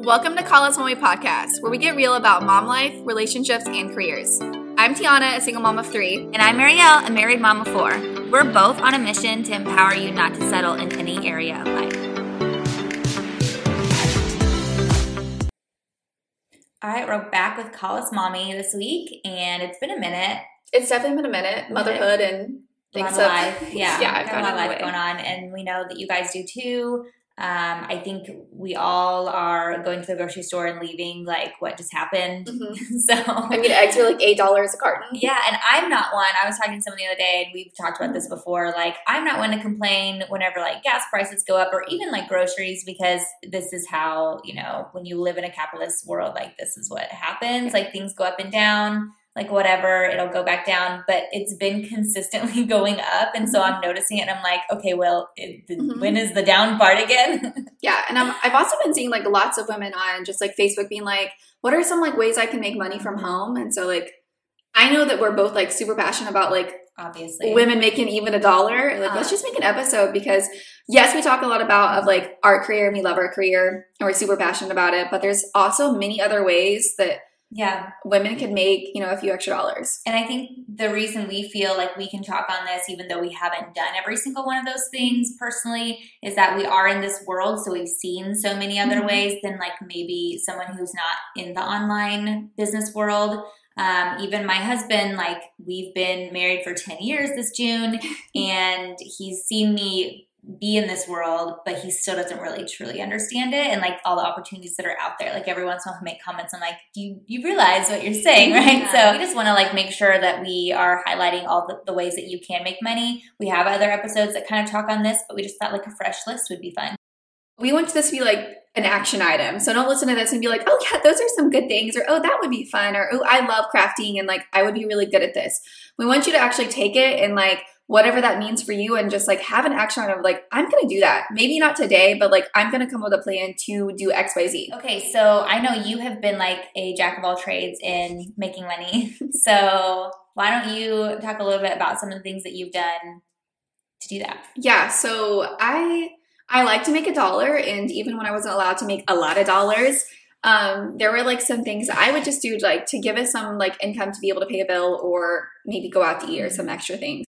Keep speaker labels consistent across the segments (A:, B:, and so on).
A: Welcome to Call Us Mommy Podcast, where we get real about mom life, relationships, and careers. I'm Tiana, a single mom of three.
B: And I'm Marielle, a married mom of four. We're both on a mission to empower you not to settle in any area of life. All right, we're back with Call Us Mommy this week, and it's been a minute.
A: It's definitely been a minute. Motherhood and things
B: of life. Yeah,
A: yeah,
B: got a lot of life going on, and we know that you guys do too. Um, I think we all are going to the grocery store and leaving like what just happened.
A: Mm-hmm.
B: so
A: I mean, eggs are like eight dollars a carton.
B: yeah, and I'm not one. I was talking to someone the other day, and we've talked about this before. Like, I'm not one to complain whenever like gas prices go up or even like groceries because this is how you know when you live in a capitalist world, like this is what happens. Like things go up and down like whatever, it'll go back down. But it's been consistently going up. And so I'm noticing it and I'm like, okay, well, it,
A: Mhm.
B: when is the down part again?
A: Yeah, and I'm, I've also been seeing like lots of women on just like Facebook being like, "What are some like ways I can make money from home?" And so like, I know that we're both like super passionate about like
B: Obviously.
A: women making even a dollar. Like,
B: Uh.
A: let's just make an episode because yes, we talk a lot about of like our career and we love our career and we're super passionate about it. But there's also many other ways that
B: Yeah.
A: women could make you know a few extra dollars.
B: And I think the reason we feel like we can talk on this, even though we haven't done every single one of those things personally, is that we are in this world. So we've seen so many other
A: Mhm.
B: ways than like maybe someone who's not in the online business world. Um, even my husband, like we've been married for 10 years this June, and he's seen me be in this world, but he still doesn't really truly understand it and like all the opportunities that are out there. Like every once in a while, he'll make comments. I'm like, do you, you realize what you're saying, right?
A: Yeah.
B: So we just want to like make sure that we are highlighting all the, the ways that you can make money. We have other episodes that kind of talk on this, but we just thought like a fresh list would be fun.
A: We want this to be like an action item. So don't listen to this and be like, oh yeah, those are some good things, or oh that would be fun, or oh I love crafting and like I would be really good at this. We want you to actually take it and like whatever that means for you and just like have an action item of like I'm gonna do that. Maybe not today, but like I'm gonna come with a plan to do X, Y, Z.
B: Okay, so I know you have been like a jack of all trades in making money. So why don't you talk a little bit about some of the things that you've done to do that?
A: Yeah, so I I like to make a dollar, and even when I wasn't allowed to make a lot of dollars, um, there were like some things I would just do like to give us some like income to be able to pay a bill or maybe go out to eat or some extra things.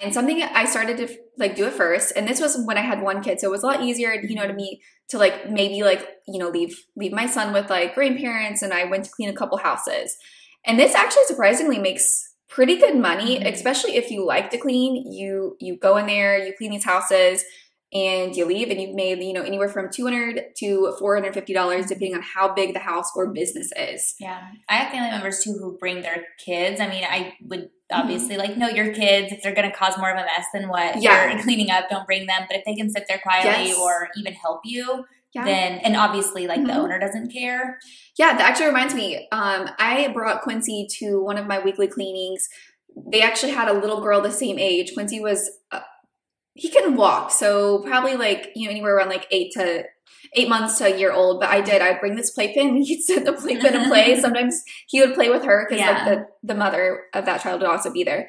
A: And something I started to like do it first, and this was when I had one kid, so it was a lot easier, you know, to me to like maybe like you know leave leave my son with like grandparents, and I went to clean a couple houses, and this actually surprisingly makes pretty good money,
B: Mhm.
A: especially if you like to clean. You you go in there, you clean these houses, and you leave, and you've made you know anywhere from two hundred to four hundred fifty dollars, depending on how big the house or business is.
B: Yeah, I have family members too who bring their kids. I mean, I would obviously like know your kids if they're going to cause more of a mess than what
A: Yeah.
B: you're cleaning up. Don't bring them. But if they can sit there quietly
A: Yes.
B: or even help you,
A: Yeah.
B: then and obviously like the
A: Mhm.
B: owner doesn't care.
A: Yeah, that actually reminds me. Um, I brought Quincy to one of my weekly cleanings. They actually had a little girl the same age. Quincy was, uh, he can walk, so probably like you know anywhere around like eight to eight months to a year old. But I did. I'd bring this playpen. He'd set the playpen in play. Sometimes he would play with her because
B: Yeah.
A: like the the mother of that child would also be there.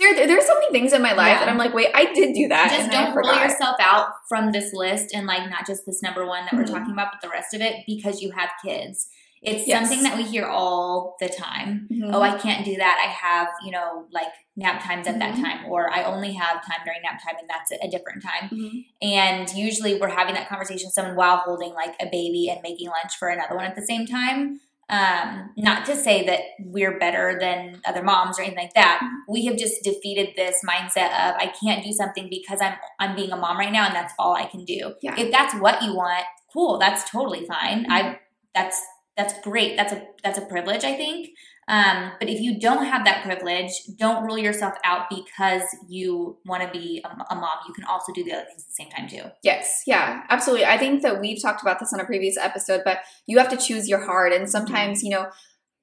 A: There, there- there's so many things in my life
B: Yeah.
A: that I'm like, wait, I did do that.
B: Just don't rule yourself out from this list and like not just this number one that we're
A: Mhm.
B: talking about, but the rest of it because you have kids. It's
A: Yes.
B: something that we hear all the time.
A: Mhm.
B: oh, I can't do that. I have, you know, like nap times at that
A: Mhm.
B: time, or I only have time during nap time and that's a different time.
A: Mhm.
B: And usually we're having that conversation with someone while holding like a baby and making lunch for another one at the same time. Um, not to say that we're better than other moms or anything like that. We have just defeated this mindset of I can't do something because I'm I'm being a mom right now and that's all I can do.
A: Yeah.
B: If that's what you want, cool, that's totally fine. I that's that's great. That's a that's a privilege, I think. Um, but if you don't have that privilege, don't rule yourself out because you want to be a, a mom. You can also do the other things at the same time too.
A: Yes, yeah, absolutely. I think that we've talked about this on a previous episode, but you have to choose your heart. And sometimes, you know,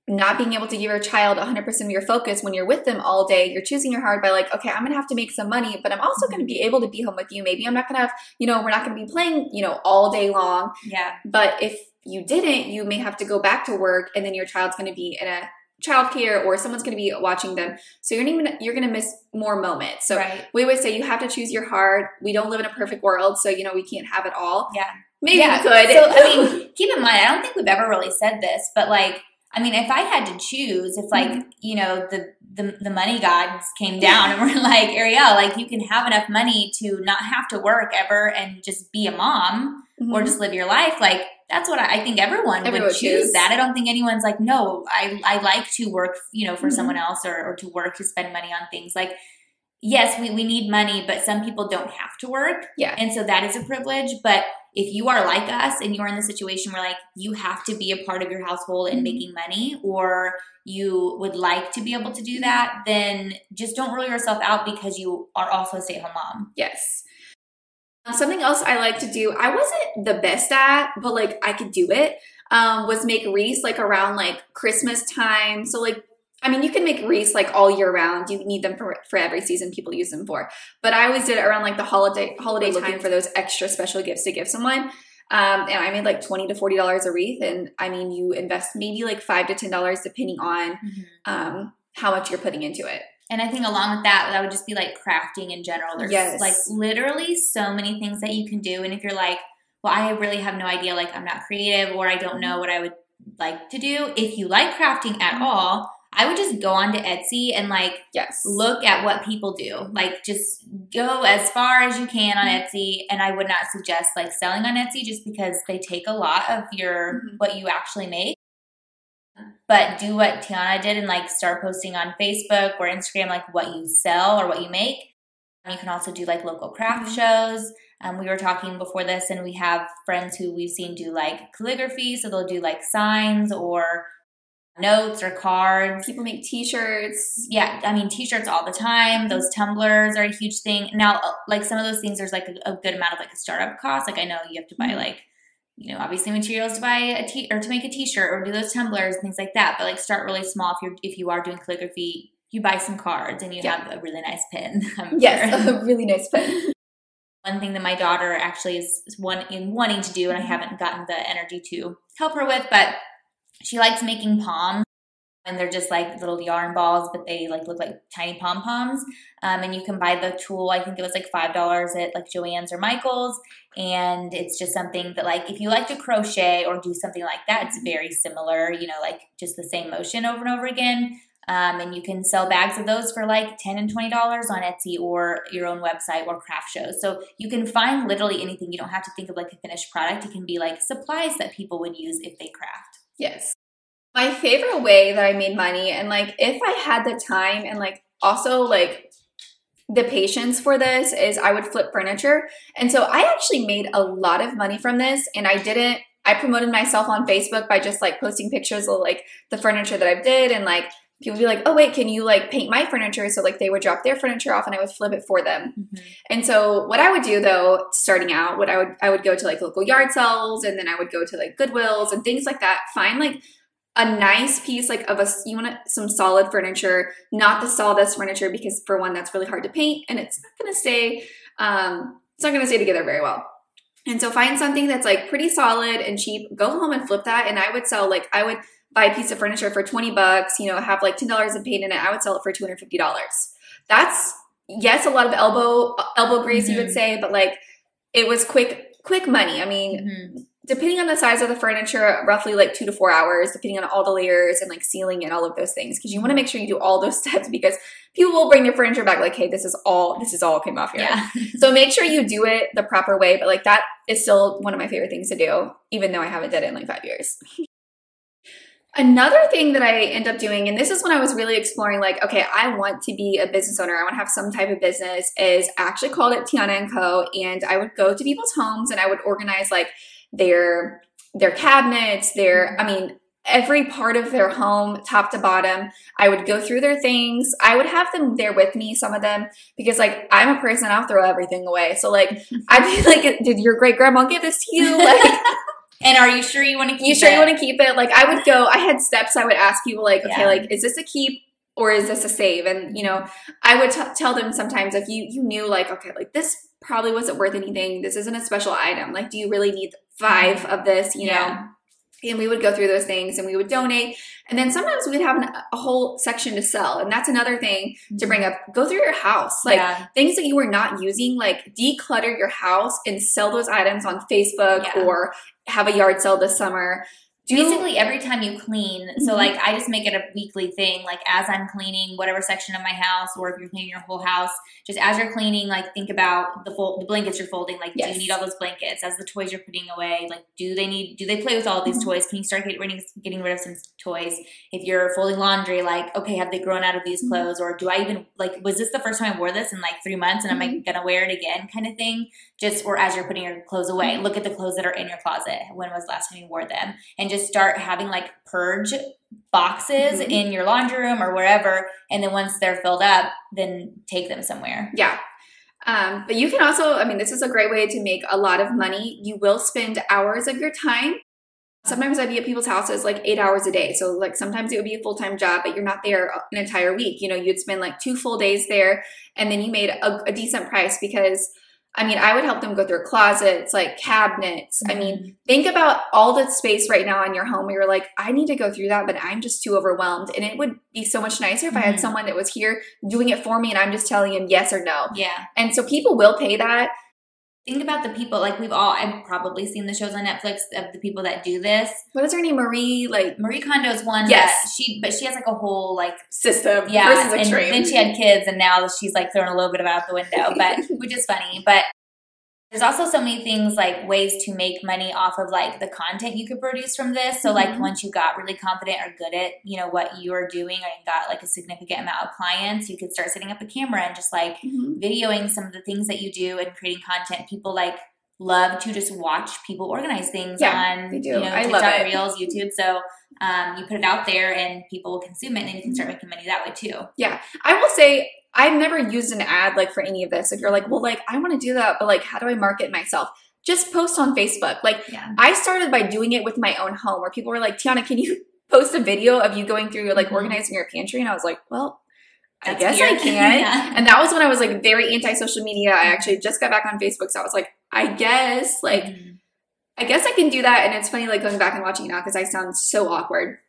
A: not being able to give your child 100% of your focus when you're with them all day, you're choosing your heart by like, okay, I'm to have to make some money, but I'm also going to mm-hmm. be able to be home with you. Maybe I'm not to have, you know, we're not to be playing, you know, all day long.
B: Yeah.
A: But if you didn't, you may have to go back to work and then your child's to be in a childcare or someone's going to be watching them. So you're even you're going to miss more moments. So
B: right.
A: we always say you have to choose your heart. We don't live in a perfect world, so you know we can't have it all.
B: Yeah.
A: maybe
B: Yeah.
A: you could.
B: So I mean, keep in mind, I don't think we've ever really said this, but like, I mean, if I had to choose, if like
A: Mm-hmm.
B: you know the the, the money gods came down and were like, Ariel, like you can have enough money to not have to work ever and just be a mom or
A: Mhm.
B: just live your life, like that's what I, I think everyone,
A: Everyone
B: would choose that. I don't think anyone's like, no, I I like to work, you know, for
A: Mhm.
B: someone else or, or to work to spend money on things like. Yes, we, we need money, but some people don't have to work.
A: yeah,
B: And so that is a privilege. But if you are like us and you're in the situation where like you have to be a part of your household and
A: Mhm.
B: making money, or you would like to be able to do that, then just don't rule yourself out because you are also a stay at home mom.
A: yes. Um, Something else I like to do, I wasn't the best at, but like I could do it, um, was make wreaths like around like Christmas time. So like, I mean, you can make wreaths like all year round. You need them for, for every season people use them for. But I always did it around like the holiday holiday time for those extra special gifts to give someone. Um, and I made like twenty to forty dollars a wreath, and I mean, you invest maybe like five to ten dollars depending on um, how much you're putting into it.
B: And I think along with that, that would just be like crafting in general. There's
A: Yes.
B: like literally so many things that you can do. And if you're like, well, I really have no idea, like I'm not creative or I don't know what I would like to do. If you like crafting at
A: Mhm.
B: all, I would just go onto Etsy and like
A: Yes.
B: look at what people do. Like just go as far as you can on
A: Mm-hmm.
B: Etsy. And I would not suggest like selling on Etsy just because they take a lot of your
A: Mhm.
B: what you actually make. But do what Tiana did and like start posting on Facebook or Instagram like what you sell or what you make. And you can also do like local craft
A: Mhm.
B: shows. Um, we were talking before this, and we have friends who we've seen do like calligraphy. So they'll do like signs or notes or cards
A: People make T-shirts.
B: yeah, I mean, t-shirts all the time. Those tumblers are a huge thing. Now, uh, like some of those things, there's like a, a good amount of like a startup cost. Like I know you have to buy
A: Mhm.
B: like, you know, obviously materials to buy a t or to make a t-shirt or do those tumblers and things like that. But like start really small. If you're if you are doing calligraphy, you buy some cards and you
A: Yeah.
B: have a really nice pen. I'm
A: Yes,
B: sure.
A: a really nice pen.
B: One thing that my daughter actually is, is one in wanting to do, and I haven't gotten the energy to help her with, but she likes making palms. And they're just like little yarn balls, but they like look like tiny pom poms. Um, and you can buy the tool. I think it was like five dollars at like Joann's or Michaels. And it's just something that like if you like to crochet or do something like that, it's very similar. You know, like just the same motion over and over again. Um, and you can sell bags of those for like ten and twenty dollars on Etsy or your own website or craft shows. So you can find literally anything. You don't have to think of like a finished product. It can be like supplies that people would use if they craft.
A: Yes. My favorite way that I made money, and like if I had the time and like also like the patience for this, is I would flip furniture. And so I actually made a lot of money from this, and I didn't. I promoted myself on Facebook by just like posting pictures of like the furniture that I did, and like people would be like, "Oh wait, can you like paint my furniture?" So like they would drop their furniture off, and I would flip it for them. Mm-hmm. And so what I would do though, starting out, what I would I would go to like local yard sales and then I would go to like Goodwills and things like that. Find like a nice piece like of a you want some solid furniture, not the sawdust furniture because for one that's really hard to paint and it's not going to stay um it's not going to stay together very well. And so find something that's like pretty solid and cheap, go home and flip that and I would sell like I would buy a piece of furniture for 20 bucks, you know, have like $10 of paint in it. I would sell it for $250. That's yes, a lot of elbow elbow grease you would
B: Mhm.
A: say, but like it was quick quick money. I mean,
B: Mhm.
A: Depending on the size of the furniture, roughly like two to four hours, depending on all the layers and like sealing and all of those things. Because you want to make sure you do all those steps because people will bring their furniture back like, hey, this is all this is all came off here.
B: Yeah.
A: So make sure you do it the proper way. But like that is still one of my favorite things to do, even though I haven't done it in like five years. Another thing that I end up doing, and this is when I was really exploring, like, okay, I want to be a business owner. I want to have some type of business. Is I actually called it Tiana and Co. And I would go to people's homes and I would organize like their their cabinets, their, mm-hmm. I mean, every part of their home, top to bottom. I would go through their things. I would have them there with me, some of them, because like I'm a person, I'll throw everything away. So like I'd be like, did your great grandma give this to you? Like,
B: and are you sure you want to keep
A: you sure
B: it?
A: you want to keep it? Like I would go, I had steps I would ask people like, okay,
B: Yeah.
A: like, is this a keep? Or is this a save? And you know, I would t- tell them sometimes if you you knew like okay, like this probably wasn't worth anything. This isn't a special item. Like, do you really need five of this? You know, and we would go through those things and we would donate and then sometimes we'd have an, a whole section to sell and that's another thing to bring mm-hmm. up go through your house like
B: yeah.
A: things that you are not using like declutter your house and sell those items on facebook
B: Yeah.
A: or have a yard sale this summer do
B: Basically, every time you clean, so
A: Mhm.
B: like I just make it a weekly thing. Like as I'm cleaning whatever section of my house, or if you're cleaning your whole house, just as you're cleaning, like think about the fold, the blankets you're folding. Like, do you need all those blankets? As the toys you're putting away, like do they need? Do they play with all these
A: Mhm.
B: toys? Can you start getting rid, getting rid of some toys? If you're folding laundry, like okay, have they grown out of these
A: Mhm.
B: clothes, or do I even like was this the first time I wore this in like three months, and am I gonna wear it again? Kind of thing. Just or as you're putting your clothes away, look at the clothes that are in your closet. When was the last time you wore them? and just start having like purge boxes
A: Mhm.
B: in your laundry room or wherever and then once they're filled up then take them somewhere
A: Yeah. Um, but you can also, I mean, this is a great way to make a lot of money. You will spend hours of your time. Sometimes I'd be at people's houses like eight hours a day. So, like, sometimes it would be a full time job, but you're not there an entire week. You know, you'd spend like two full days there and then you made a, a decent price because, I mean, I would help them go through closets, like cabinets. I mean, think about all the space right now in your home where you're like, I need to go through that, but I'm just too overwhelmed. And it would be so much nicer if I had
B: Mhm.
A: someone that was here doing it for me and I'm just telling him yes or no.
B: yeah
A: And so people will pay that.
B: Think about the people like we've all i've probably seen the shows on netflix of the people that do this
A: What is her name? Marie, like
B: marie kondo's one
A: Yes.
B: that she but she has like a whole like
A: system.
B: yeah and
A: extreme.
B: then she had kids and now she's like throwing a little bit of out the window but which is funny but there's also so many things like ways to make money off of like the content you could produce from this. So like
A: Mhm.
B: once you got really confident or good at you know what you are doing and got like a significant amount of clients you could start setting up a camera and just like
A: Mhm.
B: videoing some of the things that you do and creating content. People like love to just watch people organize things
A: Yeah,
B: on you know
A: I love
B: tiktok
A: it.
B: reels youtube. So um, you put it out there and people will consume it and then you can start making money that way too.
A: Yeah, I will say I've never used an ad like for any of this. If you're like, well, like I want to do that, but like, how do I market myself? Just post on Facebook. Like
B: yeah
A: I started by doing it with my own home, where people were like, Tiana, can you post a video of you going through like
B: Mhm.
A: organizing your pantry? And I was like, well. I
B: That's
A: guess I can.
B: Yeah.
A: And that was when I was like very anti social media. I actually just got back on Facebook. So I was like, I guess, like,
B: Mhm.
A: I guess I can do that. And it's funny, like going back and watching it now because I sound so awkward.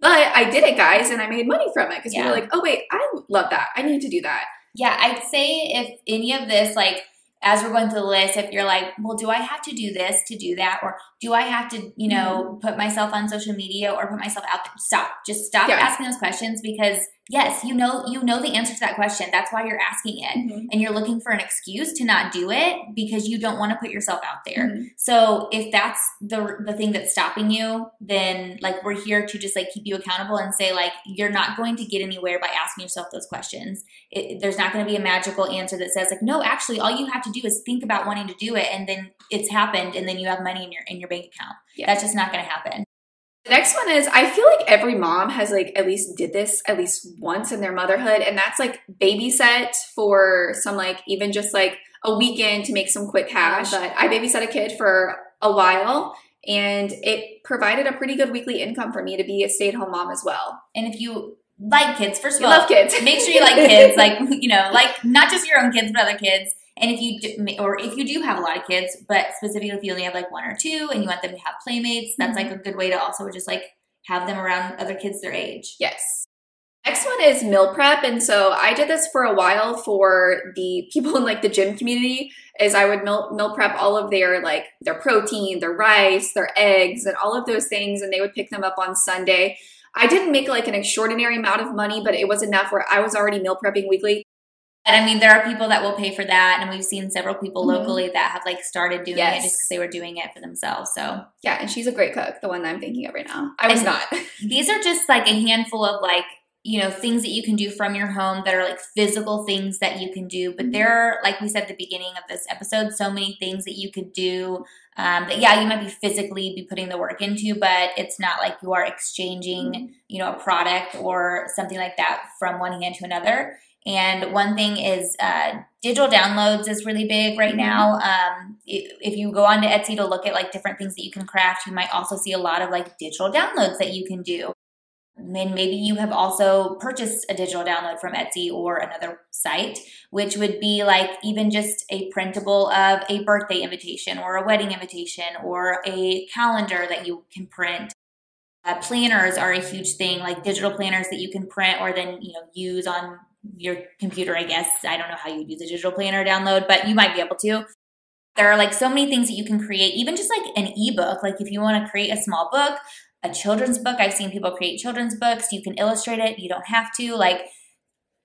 A: But I did it, guys, and I made money from it because
B: Yeah.
A: people were like, oh, wait, I love that. I need to do that.
B: Yeah, I'd say if any of this, like, as we're going through the list, if you're like, well, do I have to do this to do that? Or do I have to, you know, mm-hmm. put myself on social media or put myself out there? Stop. Just stop
A: Yeah.
B: asking those questions because yes, you know, you know the answer to that question. That's why you're asking it. And you're looking for an excuse to not do it because you don't want to put yourself out there.
A: Mhm.
B: So if that's the the thing that's stopping you, then like we're here to just like keep you accountable and say like you're not going to get anywhere by asking yourself those questions. It, there's not going to be a magical answer that says like no, actually all you have to do is think about wanting to do it and then it's happened and then you have money in your in your bank account.
A: Yeah.
B: That's just not going to happen.
A: The next one is I feel like every mom has like at least did this at least once in their motherhood, and that's like babysit for some like even just like a weekend to make some quick cash. But I babysat a kid for a while and it provided a pretty good weekly income for me to be a stay-at-home mom as well.
B: And if you like kids, first of
A: You
B: all,
A: love kids.
B: make sure you like kids like you know like not just your own kids but other kids and if you do, or if you do have a lot of kids but specifically if you only have like one or two and you want them to have playmates that's like mm-hmm. a good way to also just like have them around other kids their age
A: Yes. Next one is meal prep. And so I did this for a while for the people in like the gym community is I would meal, meal prep all of their like their protein, their rice, their eggs, and all of those things. And they would pick them up on Sunday. I didn't make like an extraordinary amount of money, but it was enough where I was already meal prepping weekly.
B: I mean there are people that will pay for that and we've seen several people
A: Mhm.
B: locally that have like started doing
A: Yes.
B: it just because they were doing it for themselves so
A: Yeah, and she's a great cook, the one that I'm thinking of right now. I was
B: And-
A: not.
B: these are just like a handful of like you know things that you can do from your home that are like physical things that you can do but there are like we said at the beginning of this episode so many things that you could do um, that yeah you might be physically be putting the work into but it's not like you are exchanging you know a product or something like that from one hand to another. And one thing is uh, digital downloads is really big right
A: Mhm.
B: now. Um, i- if you go onto etsy to look at like different things that you can craft you might also see a lot of like digital downloads that you can do and maybe you have also purchased a digital download from Etsy or another site, which would be like even just a printable of a birthday invitation or a wedding invitation or a calendar that you can print. Uh, planners are a huge thing, like digital planners that you can print or then you know use on your computer. I guess I don't know how you'd use a digital planner download, but you might be able to. There are like so many things that you can create, even just like an ebook. Like if you want to create a small book, a children's book, I've seen people create children's books. You can illustrate it. You don't have to. Like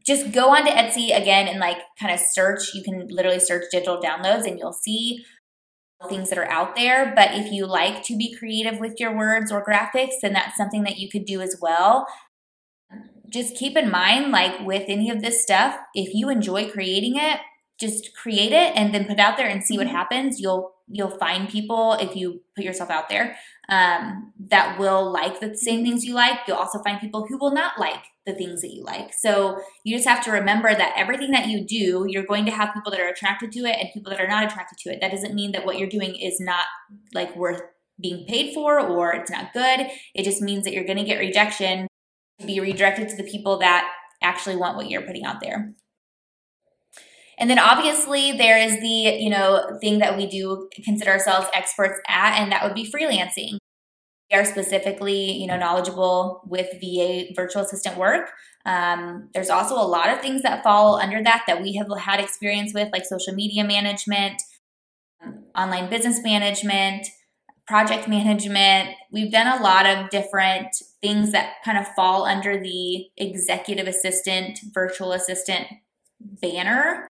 B: just go onto Etsy again and like kind of search. You can literally search digital downloads and you'll see things that are out there. But if you like to be creative with your words or graphics, then that's something that you could do as well. Just keep in mind, like with any of this stuff, if you enjoy creating it, just create it and then put it out there and see what mm-hmm. happens. You'll you'll find people if you put yourself out there um, that will like the same things you like. You'll also find people who will not like the things that you like. So you just have to remember that everything that you do, you're going to have people that are attracted to it and people that are not attracted to it. That doesn't mean that what you're doing is not like worth being paid for or it's not good. It just means that you're going to get rejection, be redirected to the people that actually want what you're putting out there. And then obviously there is the, you know, thing that we do consider ourselves experts at, and that would be freelancing. We are specifically, you know, knowledgeable with VA virtual assistant work. Um, there's also a lot of things that fall under that that we have had experience with, like social media management, online business management, project management. We've done a lot of different things that kind of fall under the executive assistant, virtual assistant banner.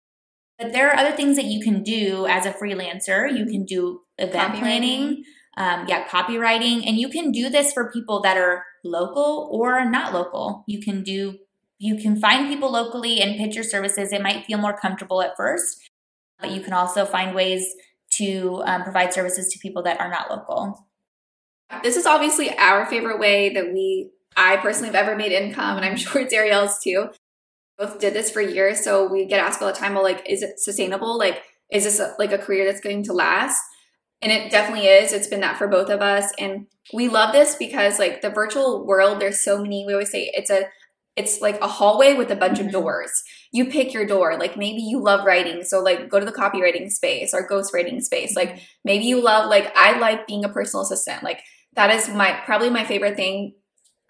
B: But there are other things that you can do as a freelancer. You can do event planning, um, yeah, copywriting, and you can do this for people that are local or not local. You can do you can find people locally and pitch your services. It might feel more comfortable at first, but you can also find ways to um, provide services to people that are not local.
A: This is obviously our favorite way that we, I personally have ever made income, and I'm sure it's Ariel's too both did this for years, so we get asked all the time, well, like, is it sustainable? Like, is this a, like a career that's going to last? And it definitely is. It's been that for both of us. And we love this because like the virtual world, there's so many, we always say it's a it's like a hallway with a bunch mm-hmm. of doors. You pick your door. Like maybe you love writing, so like go to the copywriting space or ghostwriting space. Like mm-hmm. maybe you love like I like being a personal assistant. Like that is my probably my favorite thing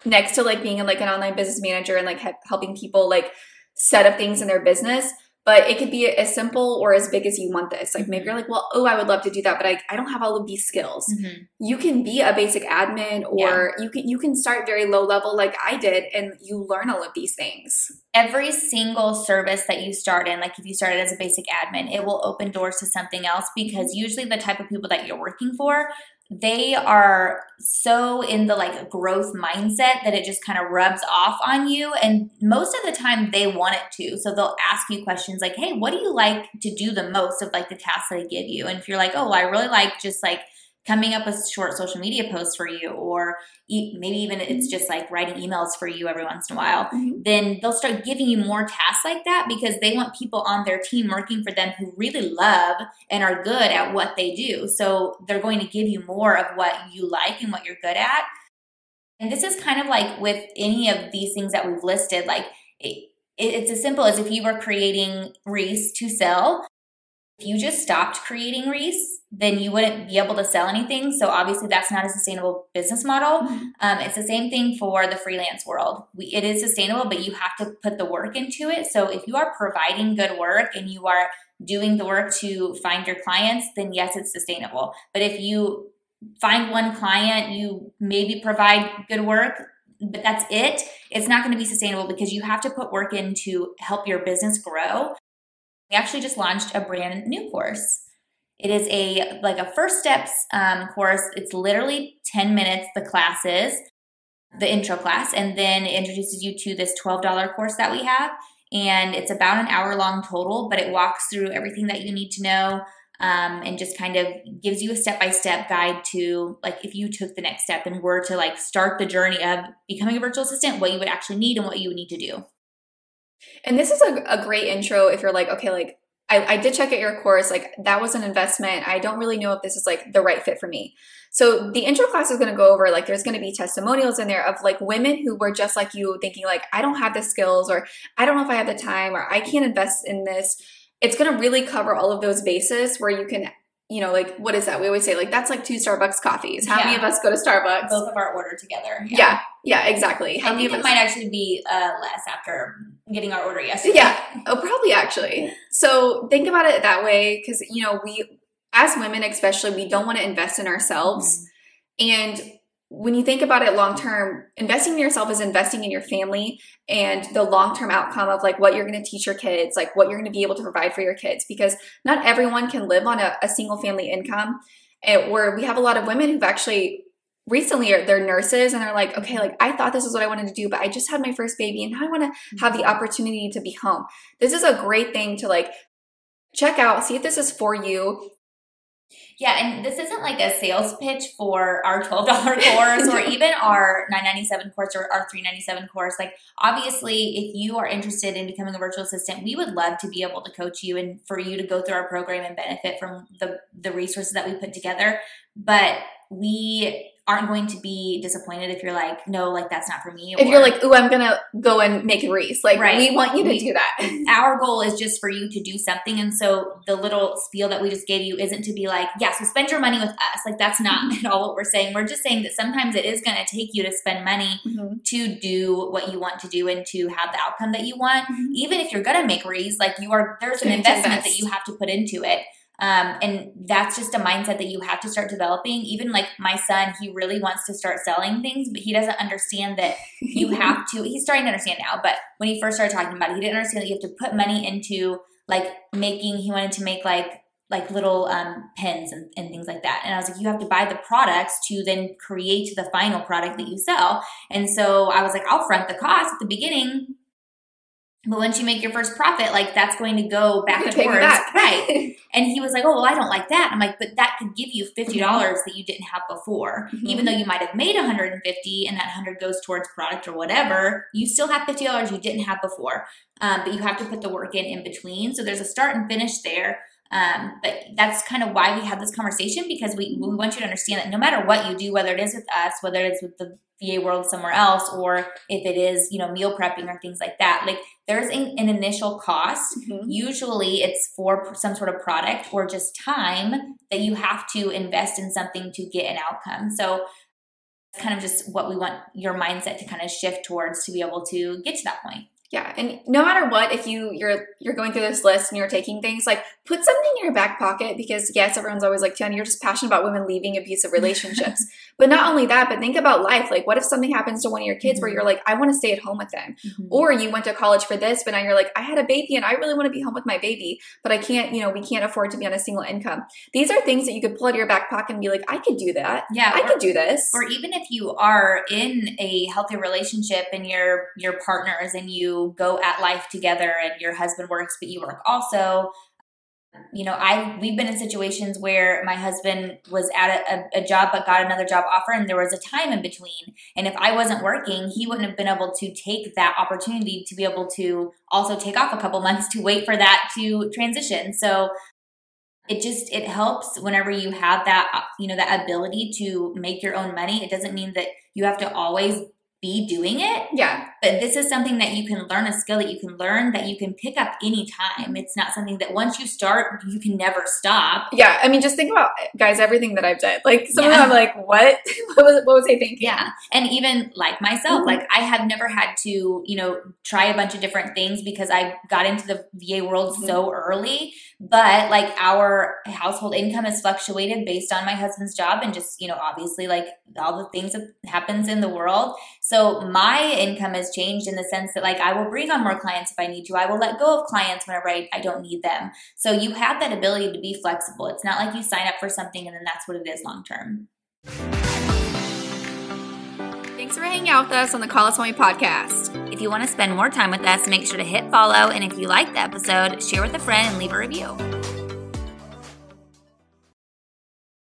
A: next to like being like an online business manager and like helping people like set of things in their business but it could be as simple or as big as you want this. Like maybe you're like, well, oh, I would love to do that, but I, I don't have all of these skills. Mm-hmm. You can be a basic admin or yeah. you can you can start very low level like I did and you learn all of these things.
B: Every single service that you start in, like if you started as a basic admin, it will open doors to something else because usually the type of people that you're working for they are so in the like growth mindset that it just kind of rubs off on you and most of the time they want it to so they'll ask you questions like hey what do you like to do the most of like the tasks that i give you? And if you're like oh well, i really like just like coming up with short social media posts for you, or maybe even it's just like writing emails for you every once in a while, mm-hmm. then they'll start giving you more tasks like that because they want people on their team working for them who really love and are good at what they do. So they're going to give you more of what you like and what you're good at. And this is kind of like with any of these things that we've listed, like it, it's as simple as if you were creating wreaths to sell if you just stopped creating wreaths, then you wouldn't be able to sell anything. So obviously, that's not a sustainable business model. Mm-hmm. Um, it's the same thing for the freelance world. We, it is sustainable, but you have to put the work into it. So if you are providing good work and you are doing the work to find your clients, then yes, it's sustainable. But if you find one client, you maybe provide good work, but that's it. It's not going to be sustainable because you have to put work in to help your business grow. We actually just launched a brand new course. It is a like a first steps um, course. It's literally 10 minutes, the classes, the intro class, and then it introduces you to this $12 course that we have. And it's about an hour long total, but it walks through everything that you need to know um, and just kind of gives you a step by step guide to like if you took the next step and were to like start the journey of becoming a virtual assistant, what you would actually need and what you would need to do.
A: And this is a, a great intro if you're like, okay, like I, I, did check out your course. Like that was an investment. I don't really know if this is like the right fit for me. So the intro class is going to go over like there's going to be testimonials in there of like women who were just like you, thinking like I don't have the skills or I don't know if I have the time or I can't invest in this. It's going to really cover all of those bases where you can you know, like what is that? We always say like that's like two Starbucks coffees. How many of us go to Starbucks?
B: Both of our order together.
A: Yeah, yeah, exactly. How
B: I
A: many
B: think
A: of
B: it
A: us?
B: might actually be uh, less after getting our order yesterday.
A: Yeah. Oh, probably actually. So think about it that way because, you know, we, as women especially, we don't want to invest in ourselves. And when you think about it long term, investing in yourself is investing in your family and the long term outcome of like what you're going to teach your kids, like what you're going to be able to provide for your kids, because not everyone can live on a, a single family income. And where we have a lot of women who've actually recently are they're nurses and they're like, mm-hmm. okay, like I thought this is what I wanted to do, but I just had my first baby and now I want to mm-hmm. have the opportunity to be home. This is a great thing to like check out, see if this is for you.
B: Yeah, and this isn't like a sales pitch for our twelve dollar course or even our nine ninety seven course or our three ninety seven course. Like, obviously, if you are interested in becoming a virtual assistant, we would love to be able to coach you and for you to go through our program and benefit from the the resources that we put together. But we aren't going to be disappointed if you're like, no, like that's not for me.
A: If
B: or-
A: you're like, ooh, I'm gonna go and make a wreath, like
B: Right.
A: we want you to
B: We-
A: do that.
B: our goal is just for you to do something. And so the little spiel that we just gave you isn't to be like, yeah, so spend your money with us. Like that's not at all what we're saying. We're just saying that sometimes it is going to take you to spend money
A: Mhm.
B: to do what you want to do and to have the outcome that you want.
A: Mhm.
B: Even if you're to make wreaths, like you are, there's an
A: You need to
B: investment
A: invest.
B: that you have to put into it. Um, and that's just a mindset that you have to start developing. Even like my son, he really wants to start selling things, but he doesn't understand that you have to he's starting to understand now but when he first started talking about it he didn't understand that you have to put money into like making he wanted to make like like little um, pens and, and things like that and i was like you have to buy the products to then create the final product that you sell and so i was like i'll front the cost at the beginning but once you make your first profit like that's going to go back
A: me back.
B: right and he was like, "Oh, well, I don't like that." I'm like, "But that could give you fifty dollars that you didn't have before,
A: Mhm.
B: even though you might have made 150, and that 100 goes towards product or whatever. You still have fifty dollars you didn't have before, um, but you have to put the work in in between. So there's a start and finish there. Um, but that's kind of why we have this conversation because we we want you to understand that no matter what you do, whether it is with us, whether it's with the VA world somewhere else, or if it is you know meal prepping or things like that, like there's an, an initial cost
A: Mhm.
B: Usually it's for some sort of product or just time that you have to invest in something to get an outcome. So it's kind of just what we want your mindset to kind of shift towards to be able to get to that point.
A: Yeah, and no matter what, if you you're you're going through this list and you're taking things like put something in your back pocket because yes, everyone's always like, Tiana, you're just passionate about women leaving abusive relationships. but not only that, but think about life. Like, what if something happens to one of your kids where
B: Mhm.
A: you're like, I want to stay at home with them, or you went to college for this, but now you're like, I had a baby and I really want to be home with my baby, but I can't, you know, we can't afford to be on a single income. These are things that you could pull out of your back pocket and be like, I could do that.
B: yeah,
A: I
B: or-
A: could do this.
B: or even if you are in a healthy relationship and you're your partners and you go at life together and your husband works but you work also. You know i we've been in situations where my husband was at a, a, job but got another job offer and there was a time in between. And if i wasn't working he wouldn't have been able to take that opportunity to be able to also take off a couple months to wait for that to transition. So it just it helps whenever you have that you know that ability to make your own money. It doesn't mean that you have to always be doing it
A: yeah.
B: but this is something that you can learn a skill that you can learn that you can pick up anytime it's not something that once you start you can never stop
A: Yeah. I mean, just think about guys, everything that I've done. Like some of them I'm like, what? what was what was I thinking?
B: yeah and even like myself
A: Mhm.
B: like i have never had to you know try a bunch of different things because i got into the va world
A: Mhm.
B: so early but like our household income has fluctuated based on my husband's job and just you know obviously like all the things that happens in the world so my income has changed in the sense that like i will bring on more clients if i need to i will let go of clients whenever i, I don't need them so you have that ability to be flexible it's not like you sign up for something and then that's what it is long term
A: Thanks for hanging out with us on the Call Us Mommy podcast.
B: If you want to spend more time with us, make sure to hit follow. And if you like the episode, share with a friend and leave a review.